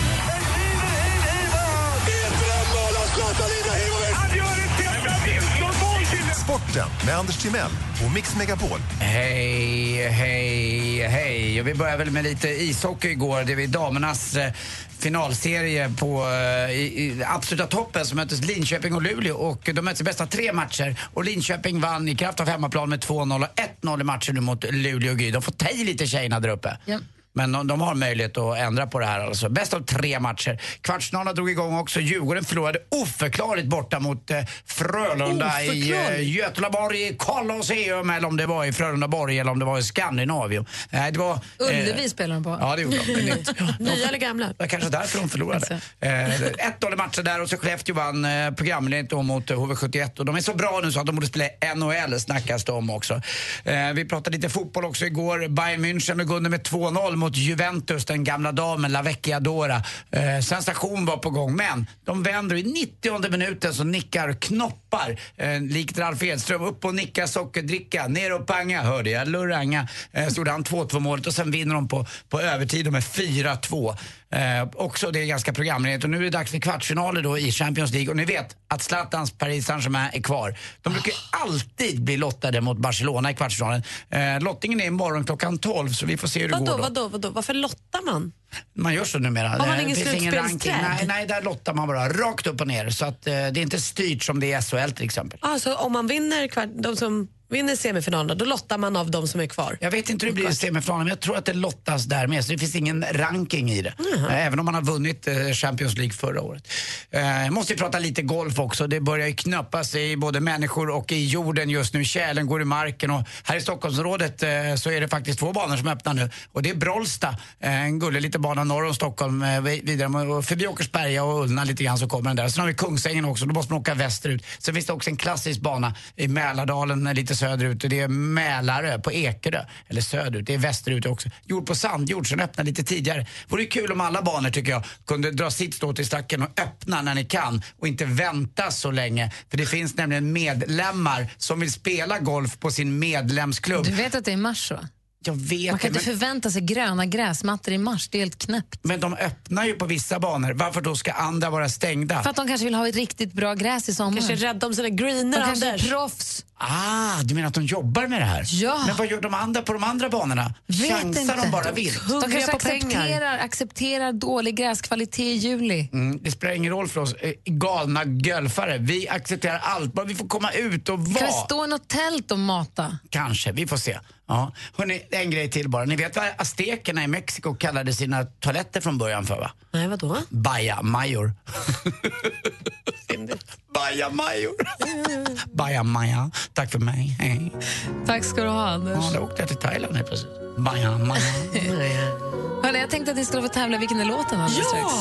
Sporten med Anders Timell och Mix Megapol. Hej, hej, hej. Och vi börjar väl med lite ishockey igår. Det var damernas eh, finalserie på eh, i, i absoluta toppen som möttes Linköping och Luleå. Och de möttes i bästa tre matcher. Och Linköping vann i kraft av hemmaplan med 2-0 och 1-0 i matchen nu mot Luleå och Gry. De får ta i lite tjejerna där uppe. Men de, de har möjlighet att ändra på det här alltså. Bäst av tre matcher. Kvartsfinalen drog igång också. Djurgården förlorade oförklarligt borta mot eh, Frölunda i eh? Götlaborg i Colosseum eller om det var i Frölundaborg eller om det var i Skandinavium. Nej, det var... eh, Ullevi spelar de på. Ja, det gjorde de. <laughs> Nya eller gamla? Det var kanske därför de förlorade. Eh, 1-0 i matchen där och så Skellefteå vann eh, programledningen då mot eh, HV71 och de är så bra nu så att de borde spela NHL snackas det om också. Eh, vi pratade lite fotboll också igår. Bayern München och Gunde med 2-0 mot Juventus, den gamla damen La Vecchiadora. Eh, sensation var på gång men de vänder och i 90 minuten så nickar Knoppar, eh, likt Ralf Edström, upp och nickar sockerdricka, ner och panga, hörde jag, luranga. Eh, så gjorde han 2-2 målet och sen vinner de på, på övertid med 4-2. Eh, också det är ganska programledligt och nu är det dags för kvartsfinaler då i Champions League och ni vet att Zlatans Paris Saint-Germain är kvar. De brukar alltid bli lottade mot Barcelona i kvartsfinalen. Eh, lottningen är imorgon klockan 12 så vi får se hur det Vadå, går då. vadå, vadå? Varför lottar man? Man gör så numera. Har man Det ingen finns ingen ranking. slutspelsträd? Nej, nej, där lottar man bara rakt upp och ner. Så att eh, det är inte styrt som det är i SHL till exempel. Alltså, om man vinner kvart, de som vinner semifinalerna, då lottar man av de som är kvar? Jag vet inte hur det blir i semifinalen, men jag tror att det lottas där med. Så det finns ingen ranking i det. Eh, Även om man har vunnit eh, Champions League förra året. Eh, måste ju prata lite golf också. Det börjar ju knöppas i både människor och i jorden just nu. Tjälen går i marken och här i Stockholmsområdet eh, så är det faktiskt två banor som öppnar nu. Och det är Brollsta, eh, en gullig liten bana norr om Stockholm, eh, vi- vidare och förbi Åkersberga och Ullna lite grann så kommer den där. Sen har vi Kungsängen också, då måste man åka västerut. Sen finns det också en klassisk bana i Mälardalen, lite söderut och det är Mälarö på Ekerö. Eller söderut, det är västerut också. Gjord på sandjord, så den öppnar lite tidigare. Vore kul om alla banor tycker jag kunde dra sitt strå till stacken och öppna när ni kan och inte vänta så länge. För det finns nämligen medlemmar som vill spela golf på sin medlemsklubb. Du vet att det är mars va? Jag vet Man kan det, inte men, förvänta sig gröna gräsmattor i mars, det är helt knäppt. men de öppnar ju på vissa banor. Varför då ska andra vara stängda? För att de kanske vill ha ett riktigt bra gräs i sommar. Kanske är rädda om sina greener, De kanske är proffs. Ah, du menar att de jobbar med det här? Ja. Men vad gör de andra på de andra banorna? Vet Chansar inte. de bara vilt? De kanske accepterar, accepterar dålig gräskvalitet i juli. Mm, det spelar ingen roll för oss eh, galna golfare. Vi accepterar allt, bara vi får komma ut och Kan vi vara. stå i något tält och mata? Kanske, vi får se. Ja. Hörrni, en grej till bara. Ni vet vad aztekerna i Mexiko kallade sina toaletter från början för va? Nej, vadå? Baja Major. <laughs> Baja Major. <laughs> Baja Maja. Tack för mig. Hej. Tack ska du ha, Anders. Ja, då åkte jag till Thailand helt plötsligt. Baja Maja. <laughs> Hörrni, jag tänkte att ni skulle få tävla vilken är låten alldeles strax.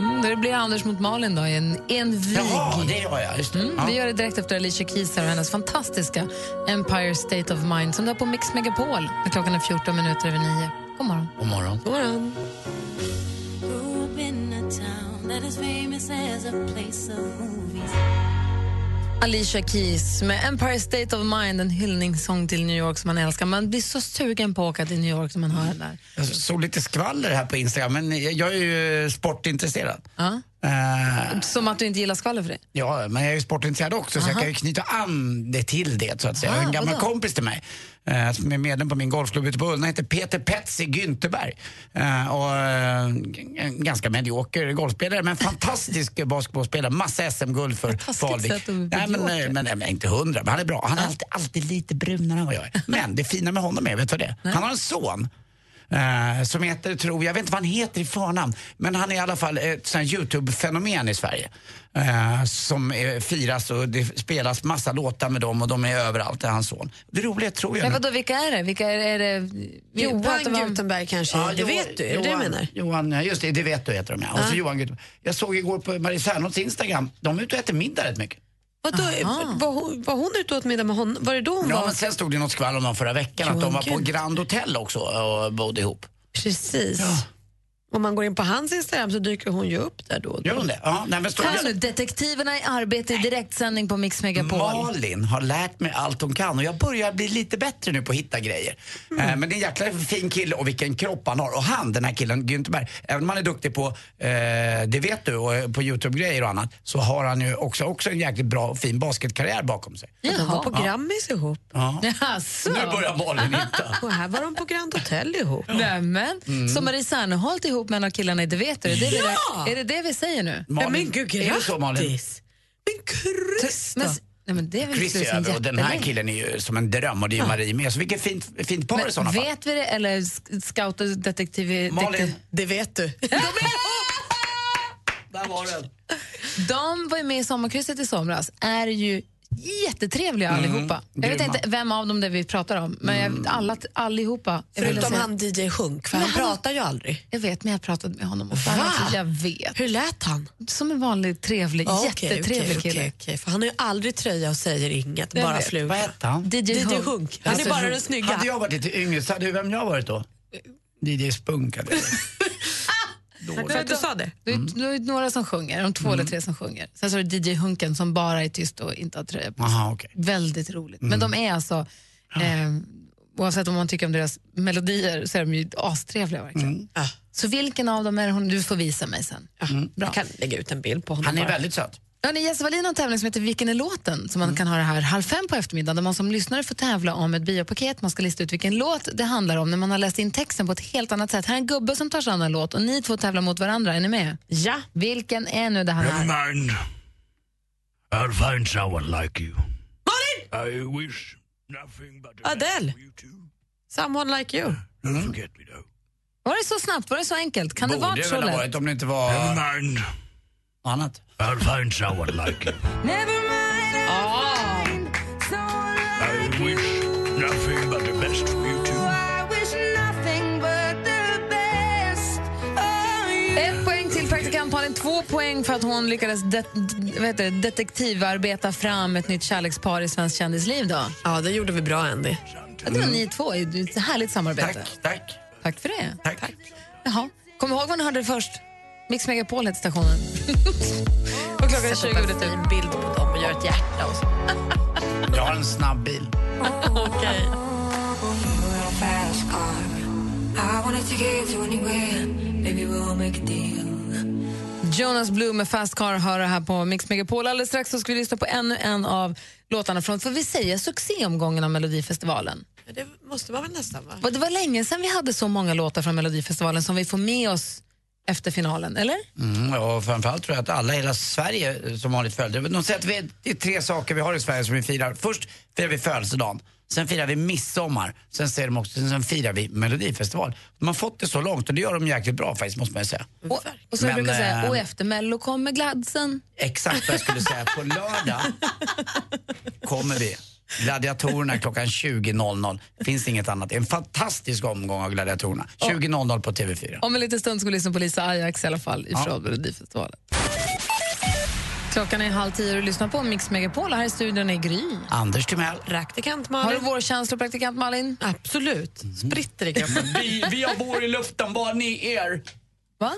Mm, det blir Anders mot Malin då, i en, en vig. Jaha, det gör jag. Just det. Mm, Ja. Vi gör det direkt efter Alicia Keys och hennes fantastiska Empire State of Mind som du har på Mix Megapol när klockan är 14 minuter över 9. God morgon. God morgon. God morgon. That is famous as a place of movies. Alicia Keys med Empire State of Mind, en hyllningssång till New York som man älskar. Man blir så sugen på att åka till New York när man hör den där. Jag såg lite skvaller här på Instagram, men jag jag är ju sportintresserad. Ja. Eh, Som att du inte gillar skvaller för det? Ja, men jag är ju sportintresserad också så jag Aha. kan ju knyta an det till det så att säga. Ah, en gammal vadå? kompis till mig eh, som är medlem på min golfklubb ute på Ullna heter Peter Petzi Güntherberg. Eh, och, en ganska medioker golfspelare men fantastisk <laughs> basketbollspelare. Massa SM-guld för Falvik. Nej, men, men, men, inte hundra, men han är bra. Han är alltid, alltid lite brunare än vad jag är. <laughs> Men det fina med honom är, vet du vad det är? Han har en son Eh, som heter, tror jag vet inte vad han heter i förnamn, men han är i alla fall ett sånt Youtube-fenomen i Sverige. Eh, som eh, firas och det spelas massa låtar med dem och de är överallt, det är hans son. Det roliga tror jag Men vadå, vilka är det? Vilka är, är det? vi Johan om- Gutenberg kanske, det Jo- vet du, är det det du Johan, menar? Johan, ja, just det, det vet du heter de ja. Och så Ja. Johan Gutenberg. Jag såg igår på Marie Serneholdts Instagram, de är ute och äter middag rätt mycket. Vadå, var, hon, var hon ute och åt middag med honom? Var det då hon Ja, var? men sen stod det något skvaller om dem förra veckan, att de var på. Grand Hotel också och bodde ihop. Precis. Om man går in på hans Instagram så dyker hon ju upp där då och då. Gör hon det? Ja, nej, men Hör det- nu, detektiverna i arbete i direktsändning på Mix Megapol. Malin har lärt mig allt hon kan och jag börjar bli lite bättre nu på att hitta grejer. Mm. Eh, men det är en jäkla fin kille och vilken kropp han har. Och han, den här killen, Güntherberg, även om han är duktig på, eh, det vet du, och eh, på Youtube-grejer och annat, så har han ju också, också en jäkligt bra och fin basketkarriär bakom sig. De var på Grammis ihop. Ja. Nu börjar Malin hitta. <laughs> Och här var de på Grand Hotel ihop. Nämen, Mm. så Marie Serneholt ihop med en av killarna i Det vet du? Är det, Ja! det, är det det vi säger nu? Malin, men gud, är det så Malin? grattis! Men Chris? Men, nej, men det är väl Chris är över och den här killen är ju som en dröm och det är ju Marie med. Så vilket fint, fint par i sådana Men fall. vet vi det, eller scout och detektiv... Malin. detektiv- Det vet du. Där var den. De var ju med i Sommarkrysset i somras, är ju jättetrevliga Mm, allihopa. Jag vet inte vem av dem det vi pratar om, men jag, alla, allihopa. Förutom säga- han DJ Hunk, för Men han han- pratar ju aldrig. Jag vet, men jag pratade med honom. Och jag vet. Hur lät han? Som en vanlig trevlig, okej, jättetrevlig okej, kille. okej, okej. För han har ju aldrig tröja och säger inget, Jag bara fluga. Vad hette han? DJ, DJ Hunk. Hunk. Han är Alltså, bara den snygga. Hade jag varit lite yngre så hade du vem jag varit då? DJ Spunk hade varit. För att du sa det? Du har ju några som sjunger, de två Mm. eller tre som sjunger. Sen så är det DJ Hunken som bara är tyst och inte har tröja på sig. Aha, okej. Väldigt roligt. Mm. Men de är alltså, eh, oavsett om man tycker om deras melodier så är de ju astrevliga verkligen. Mm. Ja. Så vilken av dem är det hon, du får visa mig sen. Jag kan lägga ut en bild på honom Han är bara. väldigt söt. Hörrni, Jesse Wallin har en tävling som heter Vilken är låten? Som man kan ha det här halv fem på eftermiddagen där man som lyssnare får tävla om ett biopaket. Man ska lista ut vilken låt det handlar om när man har läst in texten på ett helt annat sätt. Här är en gubbe som tar sig an en låt och ni två tävlar mot varandra. Är ni med? Ja. Vilken är nu det här? Never mind. I'll find someone like you. Malin! I wish nothing but Adele. Someone like you. Don't forget me though. Var det så snabbt? Var det så enkelt? Kan det vara Borde så väl ha lätt? varit om det inte var Never mind. annat. I'll find someone like you. Ah. I wish nothing but the best for you too. Ett poäng till praktikant Malin. Malin två poäng för att hon lyckades det, vad heter det, detektivarbeta fram ett nytt kärlekspar i Svenskt kändisliv. Då. Ja, det gjorde vi bra, Andy. Ja, det var ni två. Är ett härligt samarbete. Tack, tack. Tack för det. Tack. Jaha. Kom ihåg vad ni hörde det först. Mix Megapol heter stationen. <laughs> och klockan är 20 över Sätt upp en bild på dem och gör ett hjärta och så. <laughs> Jag har en snabb bil. <laughs> Okej. Jonas Blue med Fast Car hör det här på Mix Megapol. Alldeles strax så ska vi lyssna på ännu en av låtarna från, får vi säga, succéomgången av Melodifestivalen. Det måste man väl nästan, va? Det var länge sedan vi hade så många låtar från Melodifestivalen som vi får med oss efter finalen, eller? Mm, och framförallt tror jag att alla i hela Sverige som vanligt följde. De säger att vi, det är tre saker vi har i Sverige som vi firar. Först firar vi födelsedagen, sen firar vi midsommar, sen, säger de också, sen firar vi Melodifestival. De har fått det så långt och det gör de jäkligt bra faktiskt måste man ju säga. Och, och så Men, brukar säga, eh, och efter Mello kommer gladsen. Exakt vad jag skulle säga. På lördag <laughs> kommer vi. Gladiatorerna klockan 20.00. Finns inget annat. En fantastisk omgång av Gladiatorerna. 20.00 på TV4. Om en liten stund ska vi lyssna på Lisa Ajax i alla fall ifrån Ja. Melodifestivalen. Klockan är halv tio och du lyssnar på Mix Megapol. Här i studion är Gry. Anders Timell. Praktikant Malin. Har du vårkänslor, praktikant Malin? Absolut. Spritter i kroppen. Vi, vi har vår i luften, vad har ni er? Va?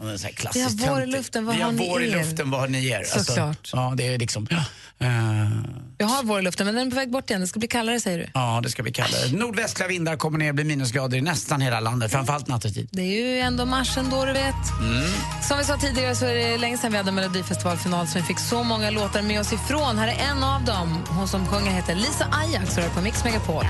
Det är så här Vi har vår i luften, vad har ni vår i er? luften, vad har ni er? Såklart. ja, det är liksom... Ja, eh, Jag har vår i luften, men den är på väg bort igen. Det ska bli kallare, säger du. ja, det ska vi kalla det. Nordvästliga vindar kommer ner, blir minusgrader i nästan hela landet, framförallt nattetid. Det är ju ändå mars ändå, du vet. Som vi sa tidigare så är det länge sedan vi hade Melodifestivalfinal som vi fick så många låtar med oss ifrån. Här är en av dem. Hon som sjunger heter Lisa Ajax och är på Mix Megapol.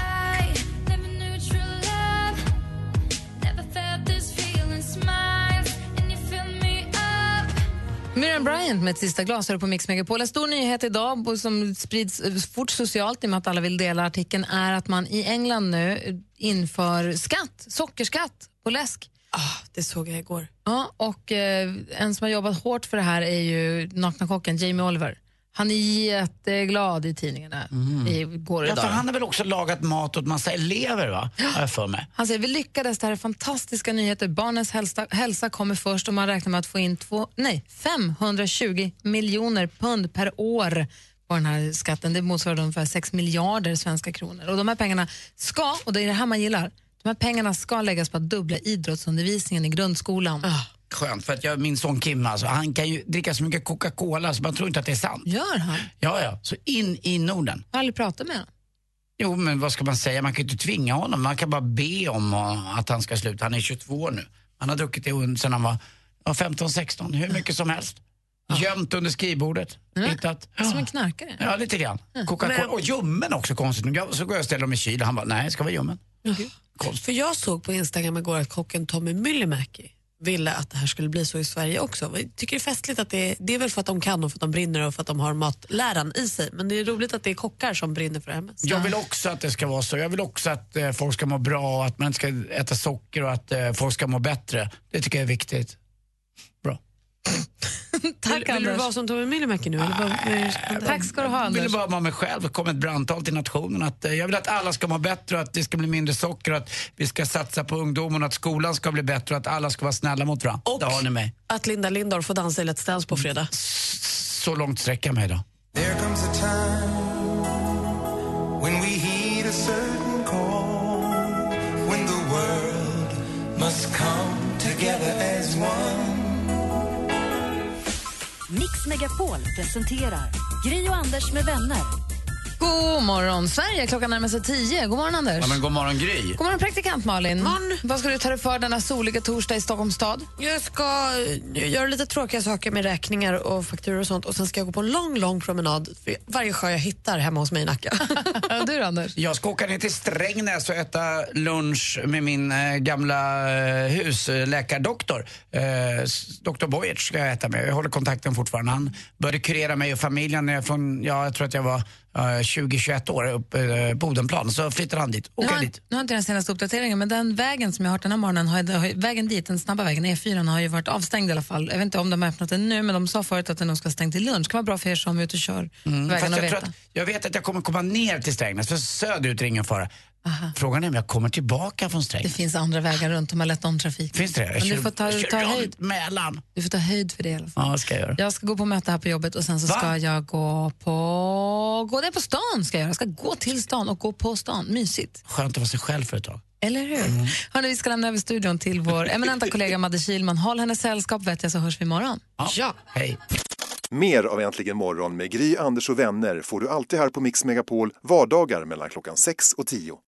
Miriam Bryant med ett sista glas här på Mix Megapol. En stor nyhet idag som sprids eh, fort socialt i och med att alla vill dela artikeln är att man i England nu eh, inför skatt, sockerskatt på läsk. Ah, det såg jag igår. Ja, och eh, en som har jobbat hårt för det här är ju nakna kocken Jamie Oliver. Han är jätteglad i tidningarna igår och Ja, för han har väl också lagat mat åt massa elever, va? Har jag för mig. Han säger vi lyckades, det här är fantastiska nyheter. Barnens hälsa, hälsa kommer först och man räknar med att få in två, nej, 520 miljoner pund per år på den här skatten. Det motsvarar ungefär 6 miljarder svenska kronor. Och de här pengarna ska, och det är det här man gillar, de här pengarna ska läggas på att dubbla idrottsundervisningen i grundskolan. Skönt, för att jag, min son Kim alltså, han kan ju dricka så mycket Coca-Cola så man tror inte att det är sant. Gör han? Ja, ja. Så in i Norden. Jag har aldrig pratat med honom. Jo, men vad ska man säga? Man kan ju inte tvinga honom. Man kan bara be om att han ska sluta. Han är 22 år nu. Han har druckit det sedan han var ja, 15-16, hur mycket som helst. Gömt under skrivbordet. Hittat. Som en knarkare. Ja, lite grann. Coca-Cola. Och ljummen också konstigt. Jag- Så går jag och ställer dem i kylen. Han bara, nej, det ska vara ljummen. För jag såg på Instagram igår att kocken Tommy Myllymäki ville att det här skulle bli så i Sverige också. Jag tycker det är festligt att det är, det är väl för att de kan och för att de brinner och för att de har matläran i sig. Men det är roligt att det är kockar som brinner för det här. Jag vill också att det ska vara så. Jag vill också att eh, folk ska må bra och att man ska äta socker och att eh, folk ska må bättre. Det tycker jag är viktigt. Tack, vill, vill du vara som Tommy Myllymäki nu? Eller vad, vad- Tack ska du ha, Jag Anders. ville bara vara mig själv komma ett brandtal till nationen. Att, eh, jag vill att alla ska må bättre och att det ska bli mindre socker och att vi ska satsa på ungdomen och att skolan ska bli bättre och att alla ska vara snälla mot varandra. Och- har ni mig. Att Linda Lindorff får dansa i Let's Dance på fredag. Så långt sträcker jag mig idag. There comes a time when we heed a certain call, when the world must come together as one. Mix Megapol presenterar Gry och Anders med vänner. God morgon, Sverige. Klockan närmar sig tio. God morgon, Anders. Ja, men god morgon Gry. God morgon, praktikant Malin. Vad ska du ta dig för denna soliga torsdag i Stockholms stad? Jag ska eh, göra lite tråkiga saker med räkningar och fakturor och sånt och sen ska jag gå på en lång, lång promenad för varje sjö jag hittar hemma hos mig i Nacka. <laughs> <laughs> du då, Anders? Jag ska åka ner till Strängnäs och äta lunch med min eh, gamla eh, husläkardoktor. Eh, Dr Boyert ska jag äta med. Jag håller kontakten fortfarande. Han började kurera mig och familjen när jag från, ja, jag tror att jag var 20-21 år upp eh, på Odenplan. Så flyttade han dit. Nu har, dit. nu har inte den senaste uppdateringen, men den vägen som jag har hört den här morgonen, har, vägen dit, den snabba vägen, E4, har ju varit avstängd i alla fall. Jag vet inte om de har öppnat den nu, men de sa förut att den nog ska vara stängd till lunch. Det kan vara bra för er som är ute och kör Mm, vägen och jag, veta. att, jag vet att jag kommer komma ner till Strängnäs, för söderut är ingen fara. Frågan är om jag kommer tillbaka från strejken. Det finns andra vägar runt om har lett om trafiken. Finns det? Men du får ta, ta höjd. Mälaren. Du får ta höjd för det i alla fall. Ja, ska jag göra. Jag ska gå på möte här på jobbet och sen så Va? ska jag gå på... Gå ner på stan ska jag göra. Jag ska gå till stan och gå på stan. Mysigt. Skönt att vara sig själv för ett tag. Eller hur? Mm. Hörrni, vi ska lämna över studion till vår eminenta kollega Madde Kilman. Håll hennes sällskap vet jag så hörs vi imorgon. Ja. Hej. Mer av Äntligen morgon med Gry, Anders och vänner får du alltid här på Mix Megapol vardagar mellan klockan 6 och 10.